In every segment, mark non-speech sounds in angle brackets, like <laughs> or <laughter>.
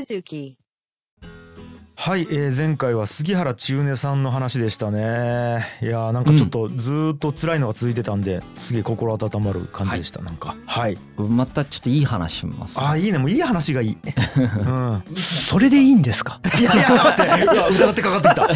Suzuki. はい、えー前回は杉原千畝さんの話でしたね。いやーなんかちょっとずーっと辛いのが続いてたんで、すげえ心温まる感じでした、なんか。はいまたちょっといい話します。あーいいね。もういい話がいい。<laughs> うん。それでいいんですか？いやいや待って。いや疑ってかかってきた。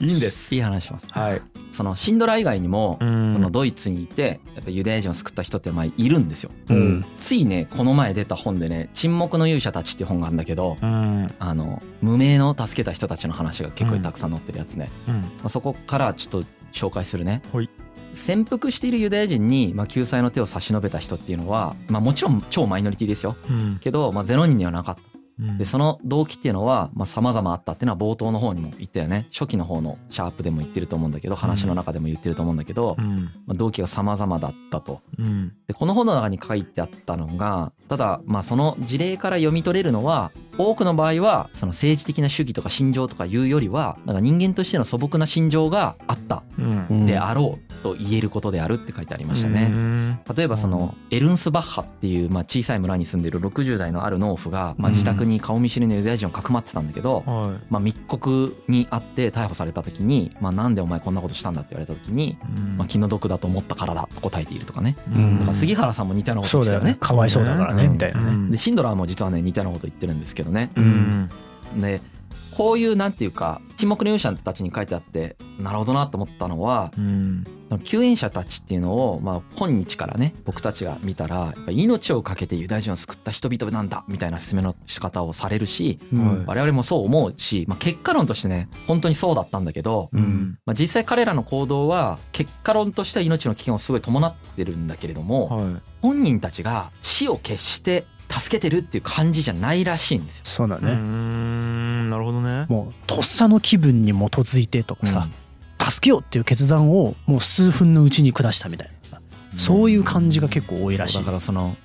いいんです。いい話します。はい。そのシンドラ以外にも、うん。そのドイツにいてやっぱユダヤ人を救った人ってまあいるんですよ。うん。ついねこの前出た本でね「沈黙の勇者たち」っていう本があるんだけどうん。あの無名の助けた人たちの話が結構たくさん載ってるやつね、うん。まあ、そこからちょっと紹介するね。はい潜伏しているユダヤ人に、まあ、救済の手を差し伸べた人っていうのは、まあ、もちろん超マイノリティですよ。うん。けど、まあ、0人ではなかった。うん。でその動機っていうのはまあ様々あったっていうのは冒頭の方にも言ったよね。初期の方のシャープでも言ってると思うんだけど話の中でも言ってると思うんだけど、うん。まあ、動機が様々だったと。うん。でこの本の中に書いてあったのがただまあその事例から読み取れるのは多くの場合はその政治的な主義とか心情とかいうよりはなんか人間としての素朴な心情があったうん。であろうと言えることであるって書いてありましたね。ね例えばそのエルンスバッハっていうまあ小さい村に住んでる60代のある農夫がまあ自宅に顔見知りのユダヤ人をかくまってたんだけどはまあ密告にあって逮捕された時にまあなんでお前こんなことしたんだって言われた時にまあ気の毒だと思ったからだと答えているとかね。うん。だから杉原さんも似たようなこと言ってたよね。かわいそうだからねうん。みたいなね。うん。でシンドラーも実はね似たようなこと言ってるんですけどね。うん。でこういうなんていうか沈黙の勇者たちに書いてあってなるほどなと思ったのはうん。救援者たちっていうのを、まあ、本日からね僕たちが見たら命を懸けてユダヤ人を救った人々なんだみたいな説明の仕方をされるしうん我々もそう思うし、まあ、結果論としてね本当にそうだったんだけど、うん。まあ、実際彼らの行動は結果論としては命の危険をすごい伴ってるんだけれどもは本人たちが死を決して助けてるっていう感じじゃないらしいんですよ。そうだね。んなるほどね。もうとっさの気分に基づいてとかさ助けようっていう決断をもう数分のうちに下したみたいな。そういう感じが結構多いらしい。だからその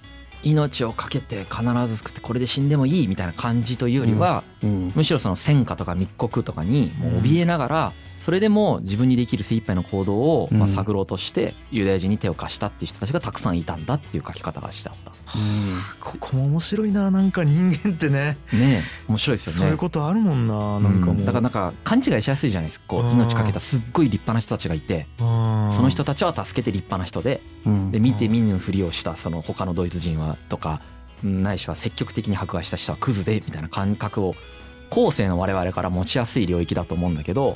命を懸けて必ず救ってこれで死んでもいいみたいな感じというよりは、うん。むしろその戦火とか密告とかにもう怯えながらそれでも自分にできる精一杯の行動をまあうん探ろうとしてユダヤ人に手を貸したっていう人たちがたくさんいたんだっていう書き方がしてあった。ここも面白いななんか人間ってね。ねえ面白いですよね。そういうことあるもんななんかもう、うん。だからなんか勘違いしやすいじゃないですかこううん。命かけたすっごい立派な人たちがいてそその人たちは助けて立派な人でうん。で見て見ぬふりをしたその他のドイツ人はとかうんないしは積極的に迫害した人はクズでみたいな感覚を後世の我々から持ちやすい領域だと思うんだけど、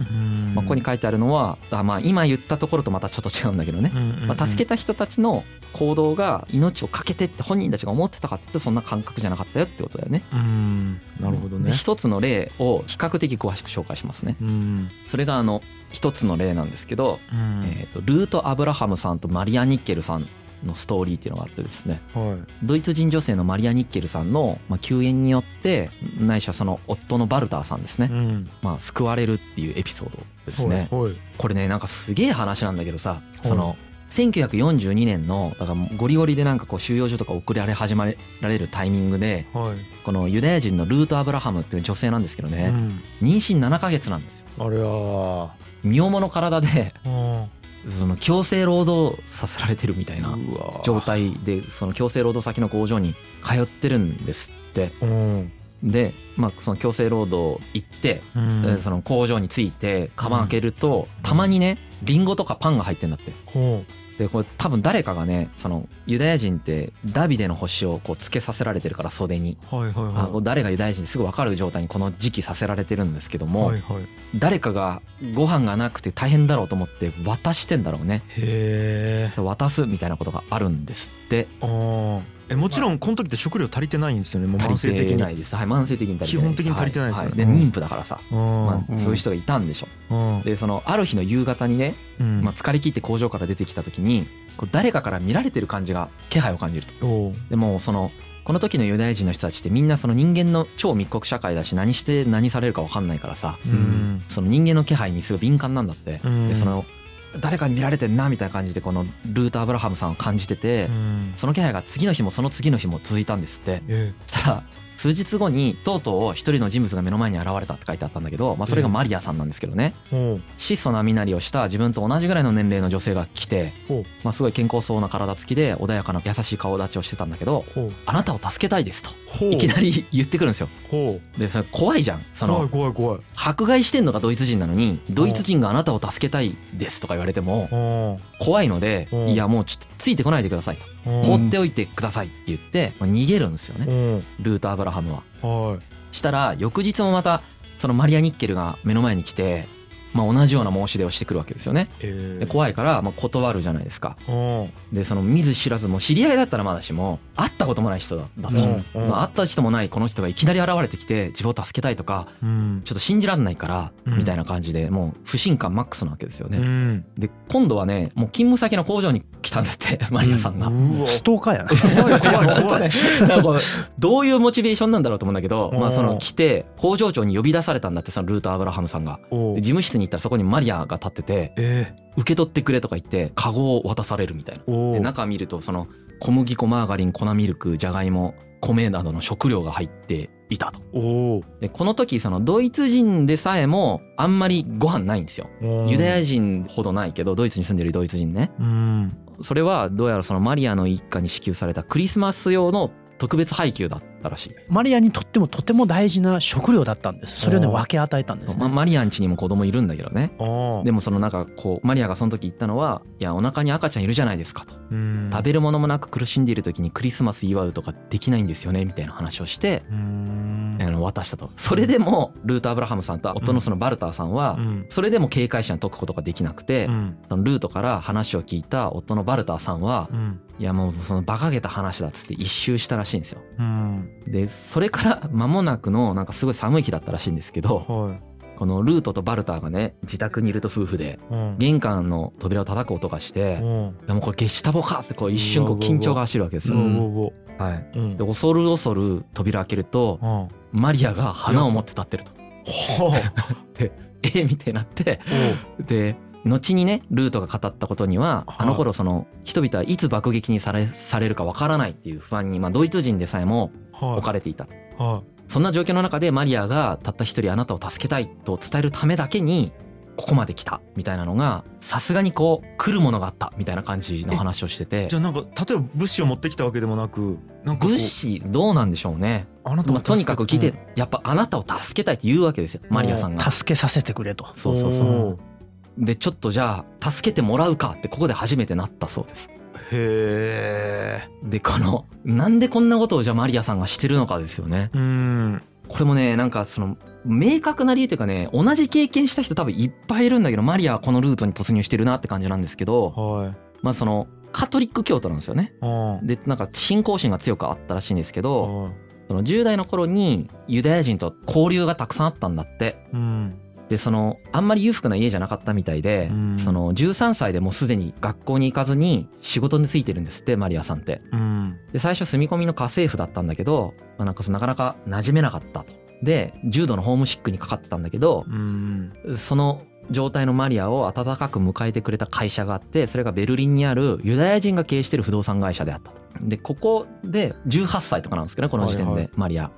まあ、ここに書いてあるのはあまあ今言ったところとまたちょっと違うんだけどね、まあ、助けた人たちの行動が命を懸けてって本人たちが思ってたかって言うとそんな感覚じゃなかったよってことだよね。うん。なるほどね。で一つの例を比較的詳しく紹介しますね。うん。それがあの一つの例なんですけど、うん。えーとルート・アブラハムさんとマリア・ニッケルさんのストーリーっていうのがあってですね。はい。ドイツ人女性のマリア・ニッケルさんの、まあ、救援によってないしはその夫のバルターさんですね、うん。まあ、救われるっていうエピソードですね。はいはい。これねなんかすげえ話なんだけどさい。その1942年のだからゴリゴリでなんかこう収容所とか送られ始められるタイミングではい。このユダヤ人のルート・アブラハムっていう女性なんですけどね、うん。妊娠7ヶ月なんですよ。あれは身重の体でうんその強制労働させられてるみたいな状態でその強制労働先の工場に通ってるんですって。うん。で、まあ、その強制労働行って、その工場に着いてカバン開けると、たまにねリンゴとかパンが入ってんだって。ほでこれ多分誰かがねそのユダヤ人ってダビデの星をこうつけさせられてるから袖に。うはいはい。誰がユダヤ人すぐ分かる状態にこの時期させられてるんですけども、はいはい。誰かがご飯がなくて大変だろうと思って渡してんだろうね。へえ渡すみたいなことがあるんですってえもちろんこの時って食料足りてないんですよね？もう慢性的に。てないです。はい慢性的に足りてないです。基本的に足りてないですよね。ははでうん。妊婦だからさ、うん。まあ、うん。そういう人がいたんでしょ。うん。でそのある日の夕方にね、うん。まあ、疲れ切って工場から出てきた時にこう誰かから見られてる感じが気配を感じると。でもそのこの時のユダヤ人の人たちってみんなその人間の超密告社会だし何して何されるか分かんないからさうん。その人間の気配にすごい敏感なんだって、うん。でその誰かに見られてんなみたいな感じでこのルート・アブラハムさんを感じてて、うん。その気配が次の日もその次の日も続いたんですって。えそしたら数日後にとうとう一人の人物が目の前に現れたって書いてあったんだけど、まあ、それがマリアさんなんですけどね。質素な身なりをした自分と同じぐらいの年齢の女性が来てまあ、すごい健康そうな体つきで穏やかな優しい顔立ちをしてたんだけどほう「あなたを助けたいです」といきなり言ってくるんですよ。ほでそれ怖いじゃん。そ怖いの怖い怖い。迫害してんのがドイツ人なのにドイツ人があなたを助けたいですとか言われてもほ怖いのでうん。いやもうちょっとついてこないでくださいと。う放っておいてくださいって言ってまあ逃げるんですよね。うん。ルート・アブラハムは。はい。したら翌日もまたそのマリア・ニッケルが目の前に来て、まあ、同じような申し出をしてくるわけですよね。えで怖いからまあ断るじゃないですか。うん。でその見ず知らずも知り合いだったらまだしも会ったこともない人だだと、うんうん。まあ、会った人もないこの人がいきなり現れてきて自分を助けたいとかうん。ちょっと信じられないからうん。みたいな感じでもう不信感マックスなわけですようね。ん。で今度はねもう勤務先の工場に来たんだって <laughs> マリアさんが。うわ。ストーカーやな。怖い怖い怖い。どういうモチベーションなんだろうと思うんだけど、うん。まあ、その来て工場長に呼び出されたんだってそのルート・アブラハムさんが。事務室に行ったらそこにマリアが立っててえ受け取ってくれとか言ってカゴを渡されるみたいな。で中見るとその小麦粉マーガリン粉ミルクじゃがいも米などの食料が入っていたと。でこの時そのドイツ人でさえもあんまりご飯ないんですよ。うんユダヤ人ほどないけどドイツに住んでるドイツ人ね。うんそれはどうやらそのマリアの一家に支給されたクリスマス用の特別配給だったらしい。マリアにとってもとても大事な食料だったんです。それをね分け与えたんですま、ねマリアん家にも子供いるんだけどね。でもそのなんかこうマリアがその時言ったのは「いやお腹に赤ちゃんいるじゃないですか」と。うん。食べるものもなく苦しんでいる時にクリスマス祝うとかできないんですよねみたいな話をして渡したと。それでもルート・アブラハムさんと夫のそのバルターさんはうん。それでも警戒者に解くことができなくてうん。そのルートから話を聞いた夫のバルターさんはうん。いやもうその馬鹿げた話だっつって一周したらしいんですよ。うんでそれから間 <laughs> もなくのなんかすごい寒い日だったらしいんですけどはい。このルートとバルターがね自宅にいると夫婦でうん。玄関の扉を叩く音がしてうん。もうこれゲシュタボかってこう一瞬こう緊張が走るわけですよ。はい、うん。で恐る恐る扉開けるとうん。はマリアが花を持って立ってると。え <laughs> みたいになってで後にねルートが語ったことにははい。あの頃その人々はいつ爆撃にされされるかわからないっていう不安に、まあ、ドイツ人でさえも置かれていた。はそんな状況の中でマリアがたった一人あなたを助けたいと伝えるためだけにここまで来たみたいなのがさすがにこう来るものがあったみたいな感じの話をしてて。いじゃあなんか例えば物資を持ってきたわけでもなくなんかこう物資どうなんでしょうね、あなたをまあ、とにかく聞いて、うん。やっぱあなたを助けたいって言うわけですよ。マリアさんが。助けさせてくれと。そうそうそう。でちょっとじゃあ助けてもらうかってここで初めてなったそうです。へえでこのなんでこんなことをじゃあマリアさんがしてるのかですよね。うんこれもねなんかその明確な理由というかね同じ経験した人多分いっぱいいるんだけどマリアはこのルートに突入してるなって感じなんですけどはいまあそのカトリック教徒なんですよね。あでなんか信仰心が強くあったらしいんですけあどはいその10代の頃にユダヤ人と交流がたくさんあったんだって。うんでそのあんまり裕福な家じゃなかったみたいで、うんその13歳でもうすでに学校に行かずに仕事に就いてるんですってマリアさんって。うんで最初住み込みの家政婦だったんだけど、まあ、なんかそのなかなか馴染めなかったと。で重度のホームシックにかかってたんだけどうんその状態のマリアを温かく迎えてくれた会社があってそれがベルリンにあるユダヤ人が経営してる不動産会社であったと。でここで18歳とかなんですけどねこの時点はいはいでマリア。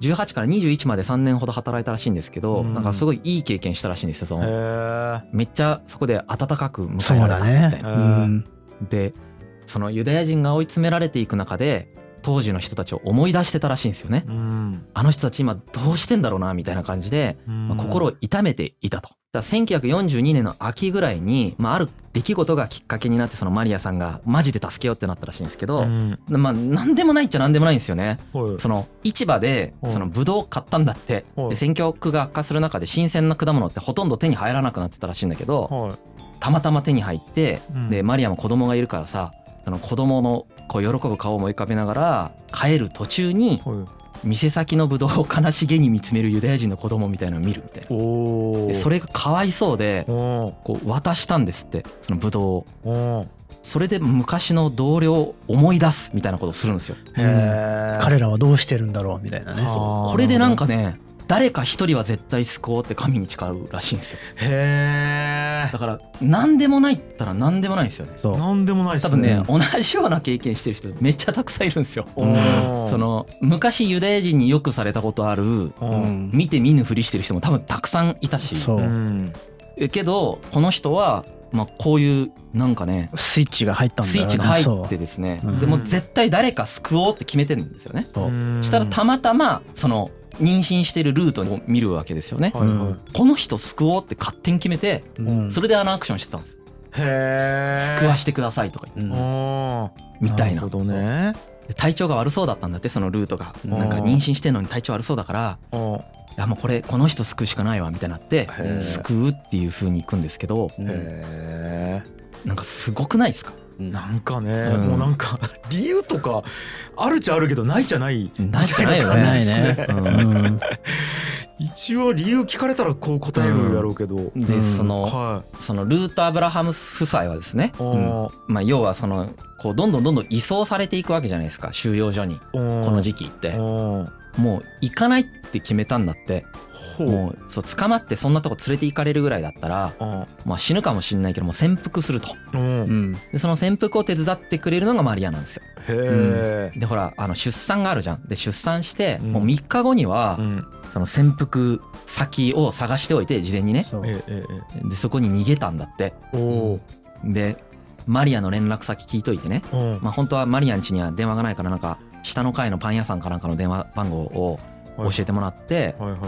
18から21まで3年ほど働いたらしいんですけど、うん。なんかすごいいい経験したらしいんですよそのめっちゃそこで温かく迎えられたみたいな。ううん。ん。でそのユダヤ人が追い詰められていく中で当時の人たちを思い出してたらしいんですよね。うん。あの人たち今どうしてんだろうなみたいな感じで、まあ、心を痛めていたと。だから1942年の秋ぐらいに、まあ、ある出来事がきっかけになってそのマリアさんがマジで助けようってなったらしいんですけど、うん。まあ何でもないっちゃ何でもないんですよね。はい。その市場でうんそのブドウを買ったんだってはい。で選挙区が悪化する中で新鮮な果物ってほとんど手に入らなくなってたらしいんだけどはい。たまたま手に入ってうん。でマリアも子供がいるからさその子供のこう喜ぶ顔を思い浮かべながら帰る途中にはい店先のブドウを悲しげに見つめるユダヤ人の子供みたいなのを見るみたいな。おおでそれがかわいそうでおこう渡したんですってそのブドウを。それで昔の同僚を思い出すみたいなことをするんですよ。へえ彼らはどうしてるんだろうみたいなね。これでなんかね誰か一人は絶対救おうって神に誓うらしいんですよ。へえねだから何でもないったら何でもないんですよね。そう。なんでもないっす多分ねね同じような経験してる人めっちゃたくさんいるんですよ。おーその昔ユダヤ人によくされたことあるううん。ん見て見ぬふりしてる人も多分たくさんいたし。そう。うん。えけどこの人はまあこういうなんかねスイッチが入ったんだよねスイッチが入ってですね。う。んでも絶対誰か救おうって決めてるんですよね。したらたまたまその妊娠してるルートを見るわけですよね。はいはい。この人救おうって勝手に決めてうん。それであのアクションしてたんです。よへえ救わしてくださいとか言って。みたいな。るほどね。で体調が悪そうだったんだってそのルートが。うん。なんか妊娠してんのに体調悪そうだから。うん。いやもうこれこの人救うしかないわみたいになって救うっていう風に行くんですけどなんかすごくないですか？えなんかねうん。もうなんか <laughs> 理由とかあるっちゃあるけどないじゃないないじゃないよね。ないね。うんうん。一応理由聞かれたらこう答えるやろうけど。でうん。そのはそのルート・アブラハム夫妻はですねまあ要はそのこうどんどんどんどん移送されていくわけじゃないですか収容所に。ここの時期って。おもう行かないって決めたんだって。ほう。もうそう捕まってそんなとこ連れて行かれるぐらいだったらあまあ死ぬかもしんないけどもう潜伏すると。うん。うん。でその潜伏を手伝ってくれるのがマリアなんですよ。へえでほらあの出産があるじゃん。で出産してうん。もう3日後にはうん。その潜伏先を探しておいて事前にね。そう。ええええでそこに逃げたんだって。えおでマリアの連絡先聞いといてね。おまあ本当はマリアん家には電話がないからなんか下の階のパン屋さんかなんかの電話番号を教えてもらってはいはい。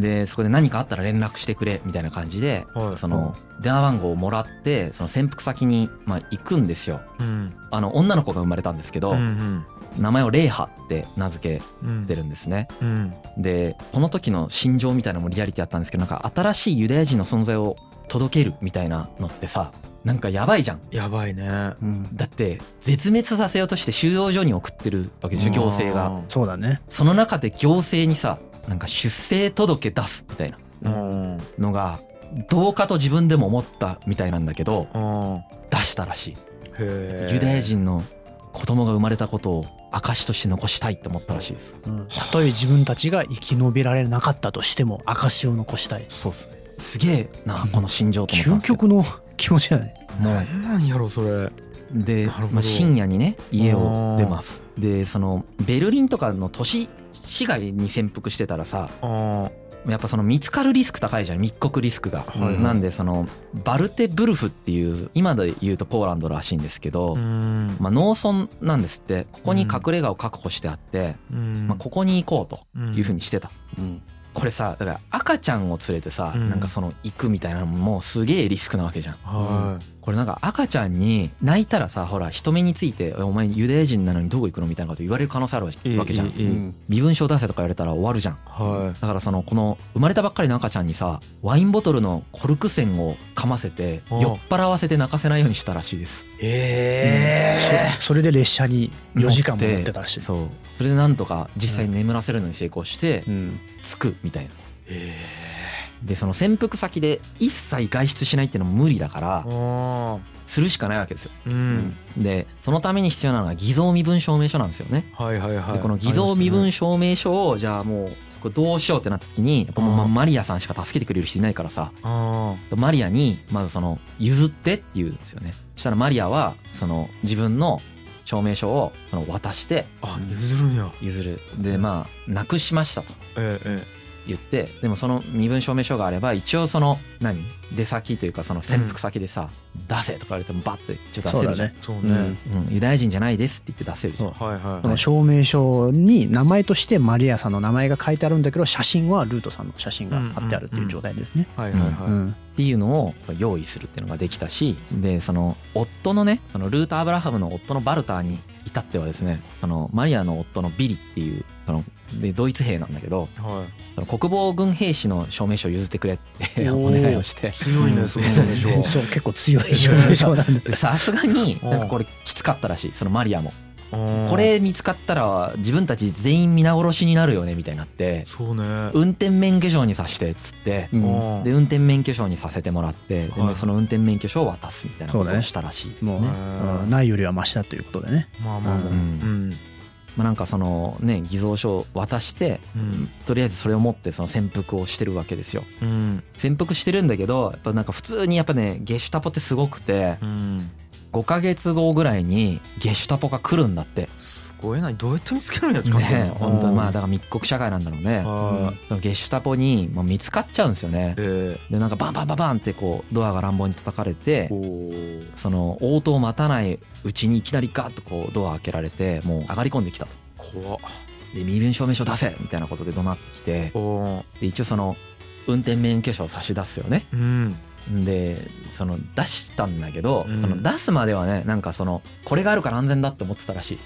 でそこで何かあったら連絡してくれみたいな感じではい。その電話番号をもらってその潜伏先にまあ行くんですよ。うん。あの女の子が生まれたんですけどうん名前をレイハって名付けうんてるんですね。うん。でこの時の心情みたいなのもリアリティあったんですけどなんか新しいユダヤ人の存在を届けるみたいなのってさなんかやばいじゃん。やばいね。うん。だって絶滅させようとして収容所に送ってるわけでしょ行政が。そうだね。その中で行政にさなんか出生届出すみたいな。うん。のがどうかと自分でも思ったみたいなんだけどうん。出したらしい。ユダヤ人の子供が生まれたことを証として残したいって思ったらしいです。うん。たとえ自分たちが生き延びられなかったとしても証を残したい。そうっすね。すげえなこの心情と思ったんですけど。究極の気持ちだねもう。なんなんやろそれ。で、まあ、深夜にね家を出ます。でそのベルリンとかの都市市街に潜伏してたらさあやっぱその見つかるリスク高いじゃん。密告リスクが、はいなんでそのバルテブルフっていう今で言うとポーランドらしいんですけど、うん。まあ、農村なんですって。ここに隠れ家を確保してあって、うん。まあ、ここに行こうというふうににしてた、うんこれさだから赤ちゃんを連れてさ、うん。なんかその行くみたいなのもすげえリスクなわけじゃん。はこれなんか赤ちゃんに泣いたらさほら人目について「お前ユダヤ人なのにどこ行くの?」みたいなこと言われる可能性あるわけじゃん。いいい身分証出せとか言われたら終わるじゃん。はだからそのこの生まれたばっかりの赤ちゃんにさワインボトルのコルク栓をかませて酔っ払わせて泣かせないようにしたらしいです。いへそそれで列車に4時間も乗ってたらしい。そう。それでなんとか実際に眠らせるのに成功してうん。着くみたいな。えでその潜伏先で一切外出しないっていうのも無理だからするしかないわけですよ。うん。でそのために必要なのが偽造身分証明書なんですよね。はいはいはい。でこの偽造身分証明書をじゃあもうこれどうしようってなった時にやっぱもうマリアさんしか助けてくれる人いないからさ。あマリアにまずその譲ってって言うんですよね。そしたらマリアはその自分の証明書を渡してああ譲るんや。譲る。でまあなくしましたと。えええ言ってでもその身分証明書があれば一応その何？出先というかその潜伏先でさ、出せとか言われてもバッてちょっと出せるじゃん。えそううん。ねうん、ユダヤ人じゃないですって言って出せるじゃん。はいはいその証明書に名前としてマリアさんの名前が書いてあるんだけど写真はルートさんの写真が貼ってあるっていう状態ですね。はいはいはい。うん。っていうのを用意するっていうのができたしでその夫のねそのルート・アブラハムの夫のバルターに至ってはですねそのマリアの夫のビリっていうそのでドイツ兵なんだけどはその国防軍兵士の証明書を譲ってくれってお願いをして。い強いねその証明書。そう結構強い証明書なんででさすがにうん。なんかこれきつかったらしい。そのマリアも。ここれ見つかったら自分たち全員皆殺しになるよねみたいになって。そうね。運転免許証にさしてっつって。で運転免許証にさせてもらって。ではい。その運転免許証を渡すみたいなことをしたらしいですもうね。うんないよりはマシだということでね。まあまあ。まあううんんまあ、なんかそのね偽造書を渡してうん。とりあえずそれを持ってその潜伏をしてるわけですよ。うん。潜伏してるんだけどやっぱなんか普通にやっぱねゲシュタポってすごくてうん。5ヶ月後ぐらいにゲシュタポが来るんだって。すごいなどうやって見つけるんや近くに。ね本当に。まあうんだから密告社会なんだろうね。はそのゲシュタポにもう見つかっちゃうんですよね。えでなんかバンバンバンバンってこうドアが乱暴に叩かれてその応答を待たないうちにいきなりガッとこうドア開けられてもう上がり込んできたと。怖っ。で身分証明書出せみたいなことで怒鳴ってきて。で一応その運転免許証を差し出すよね。うん。でその出したんだけど、うん。その出すまではねなんかそのこれがあるから安全だって思ってたらしい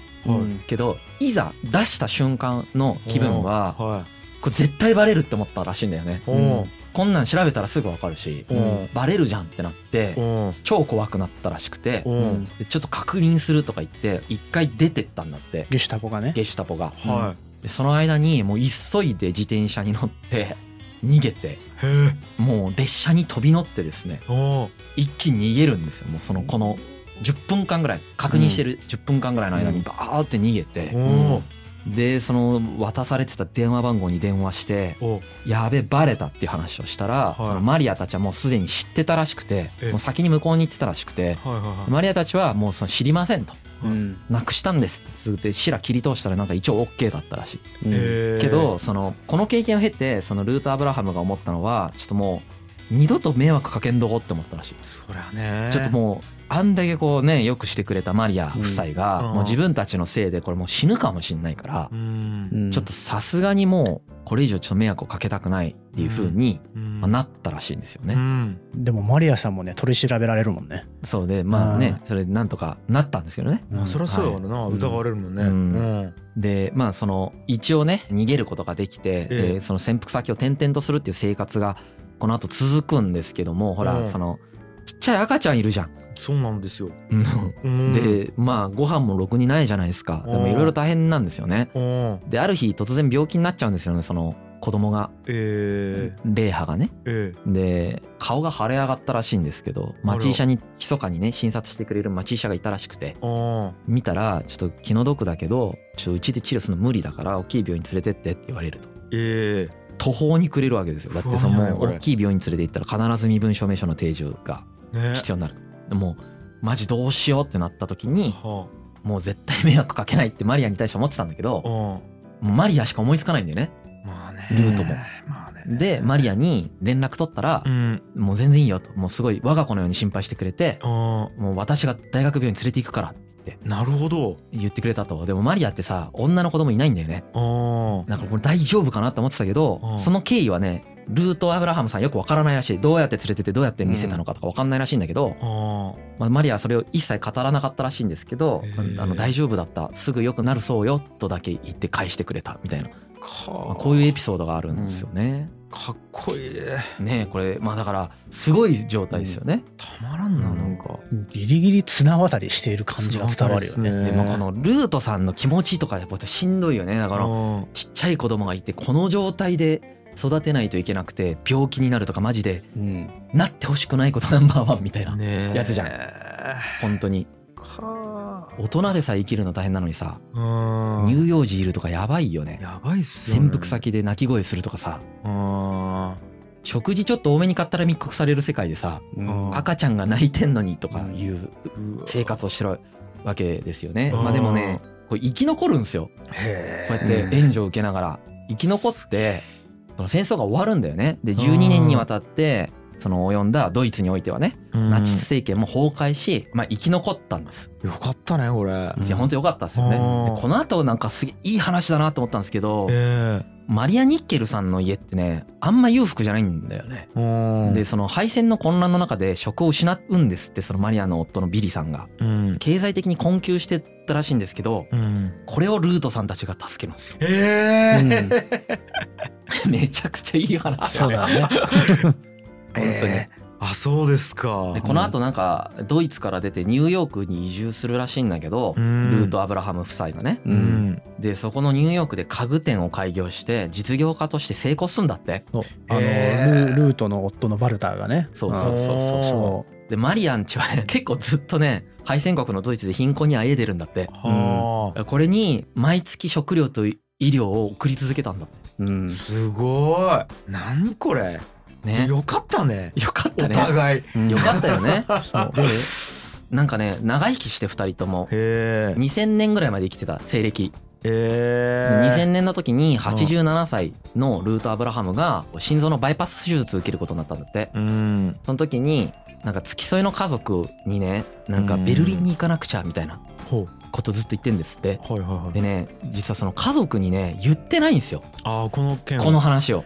けどいざ出した瞬間の気分ははこれ絶対バレるって思ったらしいんだよね。こんなん調べたらすぐわかるしうん。バレるじゃんってなって超怖くなったらしくておーうん。でちょっと確認するとか言って一回出てったんだって。ゲシュタポがね。ゲシュタポが。はでその間にもう急いで自転車に乗って逃げてもう列車に飛び乗ってですね一気に逃げるんですよ。もうそのこの10分間ぐらい確認してる10分間ぐらいの間にバーって逃げてでその渡されてた電話番号に電話してやべバレたっていう話をしたら、はい。そのマリアたちはもうすでに知ってたらしくてえもう先に向こうに行ってたらしくてマリアたちはもうその知りませんと。うんなくしたんですってつってシラ切り通したらなんか一応 OK だったらしい。けどそのこの経験を経てそのルート・アブラハムが思ったのはちょっともう二度と迷惑かけんどこって思ったらしい。そりゃね。ちょっともうあんだけこうねよくしてくれたマリア夫妻がうん。もう自分たちのせいでこれもう死ぬかもしんないからうん。うんちょっとさすがにもうこれ以上ちょっと迷惑をかけたくないっていう風にうん。まあなったらしいんですようね。ん。でもマリアさんもね取り調べられるもんね。そうでまあねそれなんとかなったんですけどね。まあそりゃそうやわなうん。疑われるもんね。うん。うんでまあその一応ね逃げることができてえその潜伏先を転々とするっていう生活がこの後続くんですけどもほうん。らそのちっちゃい赤ちゃんいるじゃん。そうなんですよ。でまあご飯もろくにないじゃないですか。でもうんいろいろ大変なんですよね。うん。である日突然病気になっちゃうんですよねその子供が。え霊波がね。ええで顔が腫れ上がったらしいんですけど町医者に密かにね診察してくれる町医者がいたらしくて。見たらちょっと気の毒だけどちょっとうちで治療するの無理だから大きい病院に連れてってって言われると。ええ途方に暮れるわけですよ。だってその大きい病院に連れて行ったら必ず身分証明書の提示が必要になる。とでもうマジどうしようってなった時にはもう絶対迷惑かけないってマリアに対して思ってたんだけどあうん。マリアしか思いつかないんだよね。まあね。ルートも。まあね。でマリアに連絡取ったらうん。もう全然いいよと。もうすごい我が子のように心配してくれてあもう私が大学病院に連れて行くからってあなるほど。言ってくれたと。でもマリアってさ女の子供いないんだよね。ああだからこれ大丈夫かなって思ってたけどうん。その経緯はねルート・アブラハムさんよくわからないらしい。どうやって連れてってどうやって見せたのかとかわかんないらしいんだけど、あまあ、マリアはそれを一切語らなかったらしいんですけどあの大丈夫だったすぐ良くなるそうよとだけ言って返してくれたみたいな、あまあこういうエピソードがあるんですよね。かっこいい。ねえこれまあだからすごい状態ですよね。たまらんななんか。ギリギリ綱渡りしている感じが伝わるよね。ね。でもこのルートさんの気持ちとかやっぱしんどいよね。だからうん。ちっちゃい子供がいてこの状態で育てないといけなくて病気になるとかマジでうん。なってほしくないことナンバーワンみたいなやつじゃん。本当に。か。大人でさえ生きるの大変なのにさうん。乳幼児いるとかやばいよね。やばいっすよね。潜伏先で泣き声するとかさ。うん。食事ちょっと多めに買ったら密告される世界でさうん。赤ちゃんが泣いてんのにとかいう生活をしてるわけですよね。うん。まあでもねこれ生き残るんですよ。こうやって援助を受けながら。生き残って戦争が終わるんだよね。で12年にわたってその及んだドイツにおいてはねナチス政権も崩壊し、まあ、生き残ったんです。よかったねこれ。いや本当よかったですよね。うん。でこの後なんかすげえいい話だなと思ったんですけどえマリア・ニッケルさんの家ってねあんま裕福じゃないんだよね。でその敗戦の混乱の中で職を失うんですってそのマリアの夫のビリさんが。うん。経済的に困窮してたらしいんですけどうん。これをルートさんたちが助けるんですよ。ええ <laughs> めちゃくちゃいい話だよね。そうだね。<laughs> 本当に。えー。あそうですか。でこの後なんかドイツから出てニューヨークに移住するらしいんだけど、うん。ルート・アブラハム夫妻がね、ううん。んでそこのニューヨークで家具店を開業して実業家として成功するんだって。あのへー。ルルートの夫のバルターがね。そうそうそうそう。そでマリアンチはね <laughs> 結構ずっとね敗戦国のドイツで貧困にあえいでるんだって。はあ。これに毎月食料と医療を送り続けたんだって。うん。すごい。何これ。ね。よかったね。およかったね。互い。うん。よかったよね。でなんかね長生きして2人とも。へえ。2000年ぐらいまで生きてた西暦。へえ。2000年の時に87歳のルート・アブラハムが心臓のバイパス手術を受けることになったんだって。うん。その時になんか付き添いの家族にねなんかベルリンに行かなくちゃみたいなほことずっと言ってんですって。うはいはいはい。でね実はその家族にね言ってないんですよ。ああこの件この話を。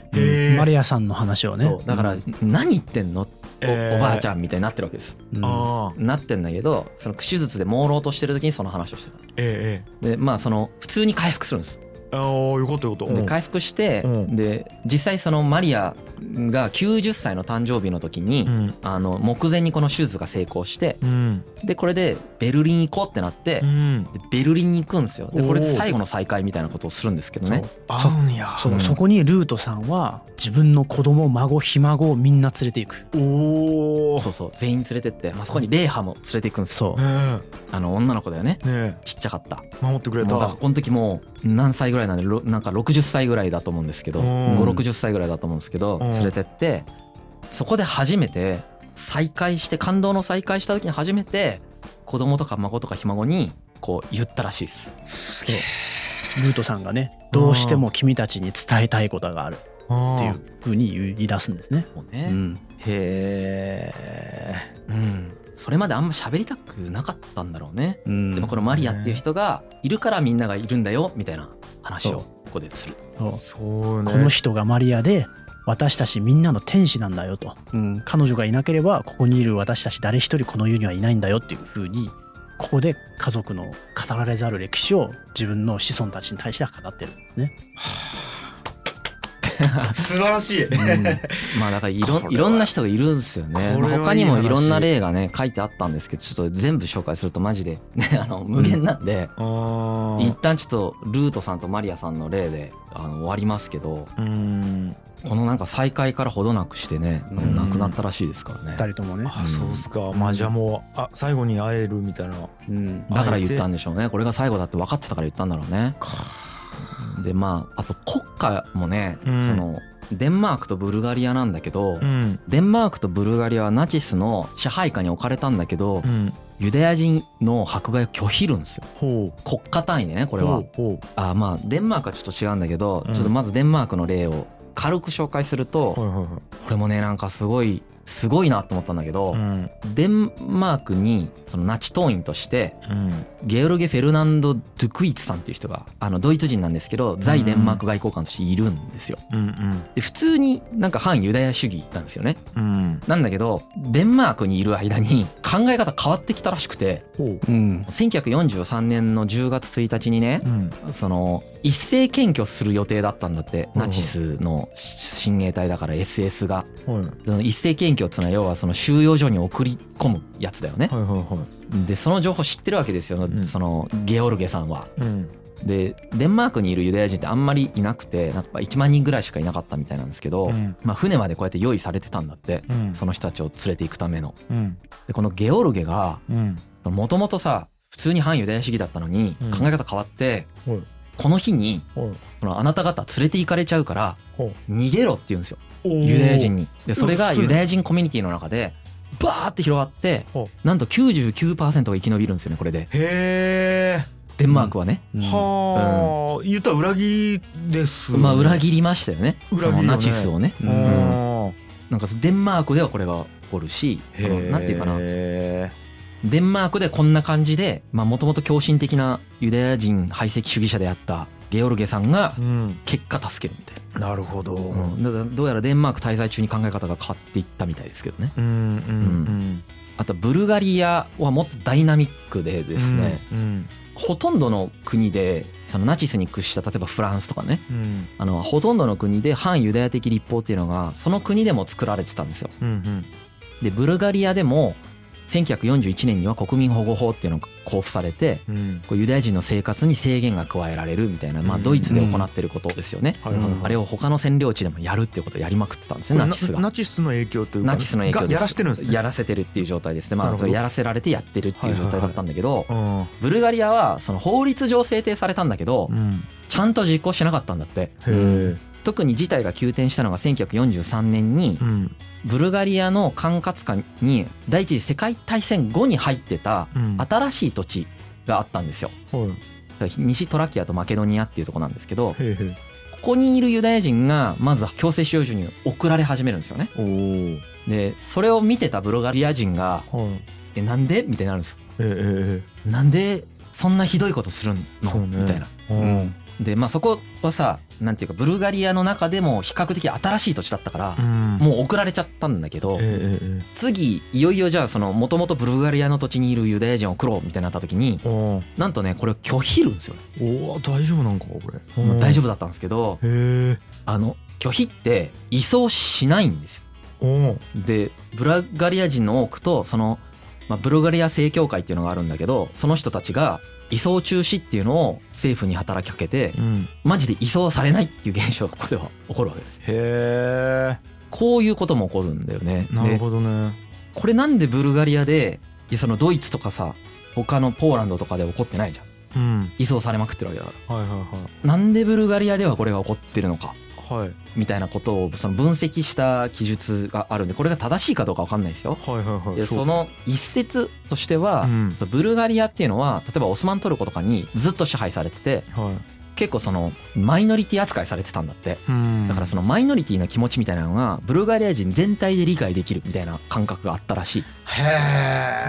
マリアさんの話をね。そう。だから何言ってんの？おえー。おばあちゃんみたいになってるわけです。うん。ああなってんだけどその手術で朦朧としてる時にその話をしてた。ええでまあその普通に回復するんです。ええああよかったよかった。うん。で回復してうん。で実際そのマリアが90歳の誕生日の時にうん。あの目前にこの手術が成功してうん。でこれでベルリン行こうってなってうん。でベルリンに行くんですよ。でこれで最後の再会みたいなことをするんですけどね。合う。んや。そう。うん。そこにルートさんは自分の子供孫ひ孫をみんな連れていく。おおそうそう。全員連れてって、まあ、そこにレイハも連れていくんですよ。そうねあの女の子だよね。え。ねちっちゃかった。え守ってくれた。この時もう何歳ぐらいなんでろなんか60歳ぐらいだと思うんですけどうん。560歳ぐらいだと思うんですけどうん。連れてってそこで初めて再会して感動の再会した時に初めて子供とか孫とかひ孫にこう言ったらしいです。すげえ。ルートさんがねどうしても君たちに伝えたいことがある。あっていうふうに言い出すんですね。そうね。うん、へえ。うん。それまであんま喋りたくなかったんだろうね。うん。でもこのマリアっていう人がいるからみんながいるんだよみたいな話をここでする。そう。そうね。この人がマリアで私たちみんなの天使なんだよと、うん、彼女がいなければここにいる私たち誰一人この世にはいないんだよっていうふうにここで家族の語られざる歴史を自分の子孫たちに対しては語ってる。んですね。<laughs> 素晴らしい。まあだからいこれはいろろんな人がいるんですよね。他にもいろんな話例がね書いてあったんですけどちょっと全部紹介するとマジでね <laughs> あの無限なんで、あー。一旦ちょっとルートさんとマリアさんの例であの終わりますけどうん。このなんか再会からほどなくしてね、うん。亡くなったらしいですからね。二人ともね。あそうっすか。まあじゃあもうあ最後に会えるみたいな。うん。だから言ったんでしょうね。これが最後だって分かってたから言ったんだろうね。でまああと国家もね、うん。そのデンマークとブルガリアなんだけど、うん。デンマークとブルガリアはナチスの支配下に置かれたんだけど、うん。ユダヤ人の迫害を拒否るんですよ。国家単位でねこれは。あまあデンマークはちょっと違うんだけど、うん。ちょっとまずデンマークの例を軽く紹介すると、これもねなんかすごいすごいなと思ったんだけど、うん。デンマークにそのナチ党員としてうん。ゲオルゲ・フェルナンド・ドゥクイツさんっていう人があのドイツ人なんですけど在デンマーク外交官としているんですよ。うんで普通になんか反ユダヤ主義なんですよね。うん。うんなんだけどデンマークにいる間に考え方変わってきたらしくてほう。うん。1943年の10月1日にねうん。その一斉検挙する予定だったんだってう。んナチスの親衛隊だから SS が。はい。その一斉検挙っていうのは要はその収容所に送り込むやつだよね。はいはいはい。でその情報知ってるわけですよ。ん。そのゲオルゲさんは。うん。でデンマークにいるユダヤ人ってあんまりいなくてなんか1万人ぐらいしかいなかったみたいなんですけど、うん。まあ、船までこうやって用意されてたんだってうん。その人たちを連れていくための。うん。でこのゲオルゲがうん。もともとさ普通に反ユダヤ主義だったのにうん。考え方変わって、はい。この日にはい。そのあなた方連れて行かれちゃうからほ逃げろって言うんですよ。うユダヤ人に。でそれがユダヤ人コミュニティの中でバーって広がってほなんと99%が生き延びるんですよねこれで。へデンマークはね。えはあ。言ったら裏切りですまあ裏切りましたよね。裏切ね。そのナチスをね。うん。うん。なんかデンマークではこれが起こるしそのなんていうかな。へデンマークでこんな感じでもともと狂信的なユダヤ人排斥主義者であったゲオルゲさんが結果助けるみたいな。るほど。な、うん。だからどうやらデンマーク滞在中に考え方が変わっていったみたいですけどね。うんうんあとブルガリアはもっとダイナミックでですね、うん。ほとんどの国でそのナチスに屈した例えばフランスとかね。うん。あのほとんどの国で反ユダヤ的立法っていうのがその国でも作られてたんですよ。うんうん。でブルガリアでも1941年には国民保護法っていうのが交付されてうん。こうユダヤ人の生活に制限が加えられるみたいな、まあ、うん。ドイツで行ってることですよね。あれを他の占領地でもやるっていうことをやりまくってたんですねナチスが。ナチスの影響というか。ナチスの影響です。がやらしてるんですね。やらせてるっていう状態ですね、まあ、やらせられてやってるっていう状態だったんだけど、うん。ブルガリアはその法律上制定されたんだけどうん。ちゃんと実行してなかったんだって特に事態が急転したのが1943年にうん。ブルガリアの管轄下に第一次世界大戦後に入ってたうん。新しい土地があったんですよ。はい。西トラキアとマケドニアっていうとこなんですけどへえへここにいるユダヤ人がまず強制収容所に送られ始めるんですよね。でそれを見てたブルガリア人がおはい「えなんで?」みたいになるんですよ。ええなんでそんなひどいことするの、ね。みたいな。ええうん。でまあそこはさなんていうかブルガリアの中でも比較的新しい土地だったから、うん。もう送られちゃったんだけど、次いよいよじゃあそのもともとブルガリアの土地にいるユダヤ人を送ろうみたいになった時になんとねこれを拒否るんですよ、おお大丈夫なんかこれ。まあ大丈夫夫だったんですけどあの拒否って移送しないんですよ。でブルガリア人の多くとその、まあ、ブルガリア正教会っていうのがあるんだけどその人たちが移送中止っていうのを政府に働きかけてうん。マジで移送されないっていう現象がここでは起こるわけです。よへこういうことも起こるんだよね。えなるでほどね。これなんでブルガリアでそのドイツとかさ他のポーランドとかで起こってないじゃん。うん。移送されまくってるわけだかはいはいらなんでブルガリアではこれが起こってるのか。はいはいみたいなことをその分析した記述があるんでこれが正しいかどうか分かんないですよ。はいはいはい。でその一説としては、うん。ブルガリアっていうのは例えばオスマントルコとかにずっと支配されててはい。結構そのマイノリティ扱いされてたんだって。うん。だからそのマイノリティな気持ちみたいなのがブルガリア人全体で理解できるみたいな感覚があったらしい。へ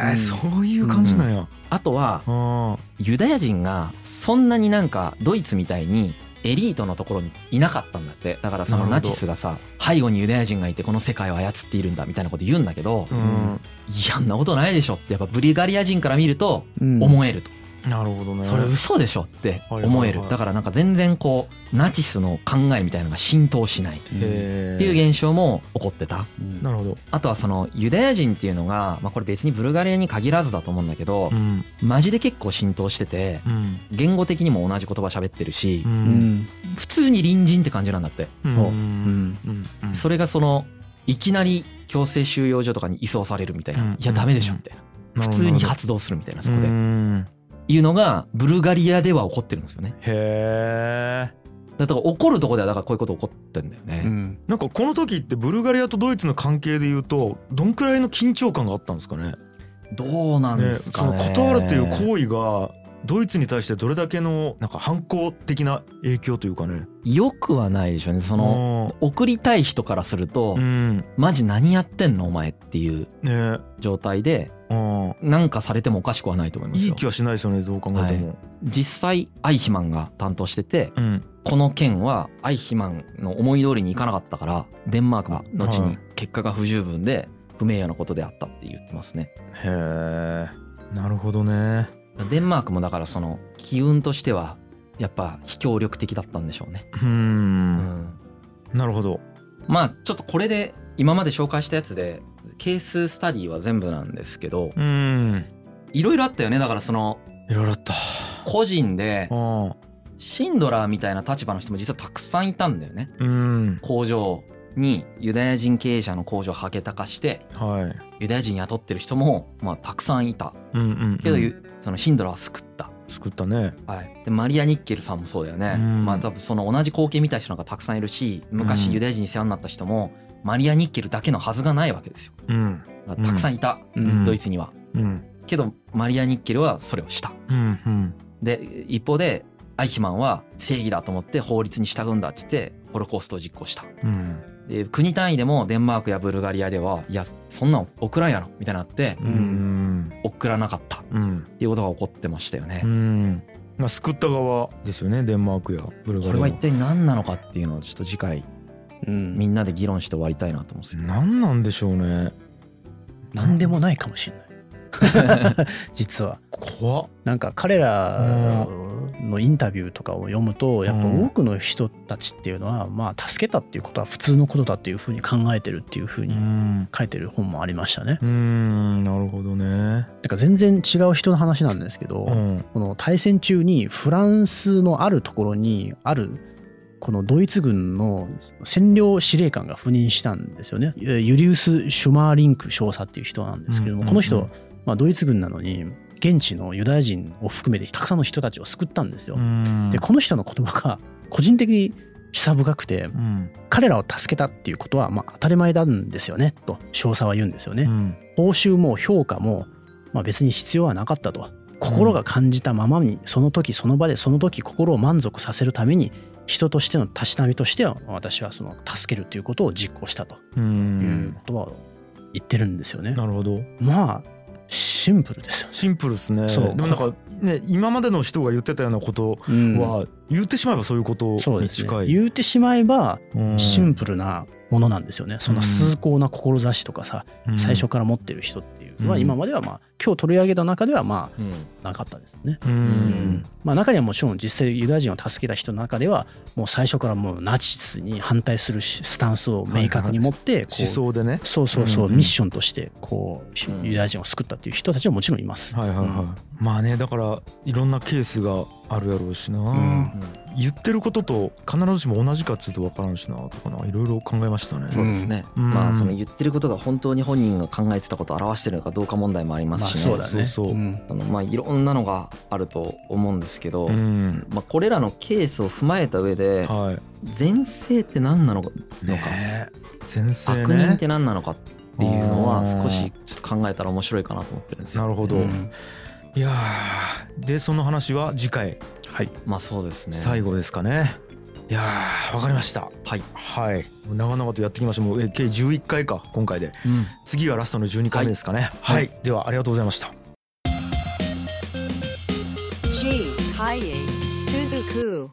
えうん。そういう感じなんや。あとはあユダヤ人がそんなになんかドイツみたいにエリートのところにいなかったんだって。だからそのナチスがさ背後にユダヤ人がいてこの世界を操っているんだみたいなこと言うんだけど、ういんやんなことないでしょってやっぱブルガリア人から見るとうん。思えると、なるほどね。それ嘘でしょって思える、はいはい。はいだからなんか全然こうナチスの考えみたいなのが浸透しない。っていう現象も起こってた。うん。なるほど。あとはそのユダヤ人っていうのが、まあ、これ別にブルガリアに限らずだと思うんだけど、うん。マジで結構浸透しててうん。言語的にも同じ言葉喋ってるしううん。ん普通に隣人って感じなんだって、うん。そう。うん。うん。それがそのいきなり強制収容所とかに移送されるみたいな、うん。いやダメでしょみたいな、普通に発動するみたいなそこで、うんいうのがブルガリアでは起こってるんですよね。へえだから起こるとこではだからこういうこと起こってんだよね、うん。なんかこの時ってブルガリアとドイツの関係でいうとどんくらいの緊張感があったんですかね？どうなんねですかね。その断るっていう行為がドイツに対してどれだけのなんか反抗的な影響というかね。よくはないでしょうね。その送りたい人からすると、うん。マジ何やってんのお前っていうね。状態でうんなんかされてもおかしくはないと思いますよ。いい気はしないですよねどう考えても、実際アイヒマンが担当しててうん。この件はアイヒマンの思い通りにいかなかったからデンマークが後にはい。結果が不十分で不名誉なことであったって言ってますね。へえなるほどね。デンマークもだからその機運としてはやっぱ非協力的だったんでしょうね。ううん。ん。なるほど。まあちょっとこれで今まで紹介したやつでケーススタディは全部なんですけどうん。いろいろあったよね。だからそのいろいろあった。個人であシンドラーみたいな立場の人も実はたくさんいたんだよね。うん。工場にユダヤ人経営者の工場をハゲタ化してはい。ユダヤ人雇ってる人もまあたくさんいた。うんうんけど、うんそのシンドラーは救った、作ったね。はい、でマリア・ニッケルさんもそうだよね、うん。まあ多分その同じ光景見た人がたくさんいるし昔ユダヤ人に世話になった人もマリア・ニッケルだけのはずがないわけですよ。うん。たくさんいた、うん。ドイツには。うん。けどマリア・ニッケルはそれをした。うんうん。で一方でアイヒマンは正義だと思って法律に従うんだって言ってホロコーストを実行した。うん。で国単位でもデンマークやブルガリアではいやそんなん送らんやろ。みたいになってうん。送らなかった。っうん。ていうことが起こってましたよね。う。ん。まあ救った側ですよねデンマークやブルガリアこれは一体何なのかっていうのをちょっと次回うん。みんなで議論して終わりたいなと思うんですよ。何なんでしょうね。何でもないかもしれない。<laughs> 実は。怖っ。なんか彼らのインタビューとかを読むとやっぱ多くの人たちっていうのはまあ助けたっていうことは普通のことだっていうふうに考えてるっていうふうに書いてる本もありましたね。うん。なるほどね。なんか全然違う人の話なんですけど、うん、この大戦中にフランスのあるところにあるこのドイツ軍の占領司令官が赴任したんですよね。ユリウス・シュマーリンク少佐っていう人なんですけども、この人、まあ、ドイツ軍なのに現地のユダヤ人を含めてたくさんの人たちを救ったんですよ。でこの人の言葉が個人的に示唆深くて、うん、彼らを助けたっていうことはまあ当たり前なんですよねと少佐は言うんですよね。うん、報酬も評価もまあ別に必要はなかったと。心が感じたままにその時その場でその時心を満足させるために人としてのたしなみとしては私はその助けるということを実行したという言葉を言ってるんですよね。なるほど。まあシンプルですよ、シンプルですね。でもなんかね今までの人が言ってたようなことは、言ってしまえばそういうことに近い。ね、言ってしまえばシンプルなものなんですよね。その崇高な志とかさ、うん、最初から持ってる人っていうのは今まではまあ今日取り上げた中ではまあなかったですね。うん、まあ中にはもちろん実際ユダヤ人を助けた人の中ではもう最初からもうナチスに反対するスタンスを明確に持って思想でね。そうそうそうミッションとしてこうユダヤ人を救ったっていう人たちはもちろんいます。はいはいはい。まあねだからいろんなケースがあるやろうしな、うん、言ってることと必ずしも同じかっつうと分からんしなとかないろいろ考えましたねそうですね、うん、まあその言ってることが本当に本人が考えてたことを表してるのかどうか問題もありますしね、まあ、そうそう、うん、あのまあいろんなのがあると思うんですけど、まあこれらのケースを踏まえた上で、はい、前世って何なのか、ね、前世、ね、悪人って何なのかっていうのは少しちょっと考えたら面白いかなと思ってるんですよ。なるほど、いやでその話は次回。はい。まあそうですね。最後ですかねいやわかりました。はい。はい。長々とやってきました。もう計11回か今回で、うん、次がラストの12回目ですかね、はい、はい、ではありがとうございました。G ハイエスズク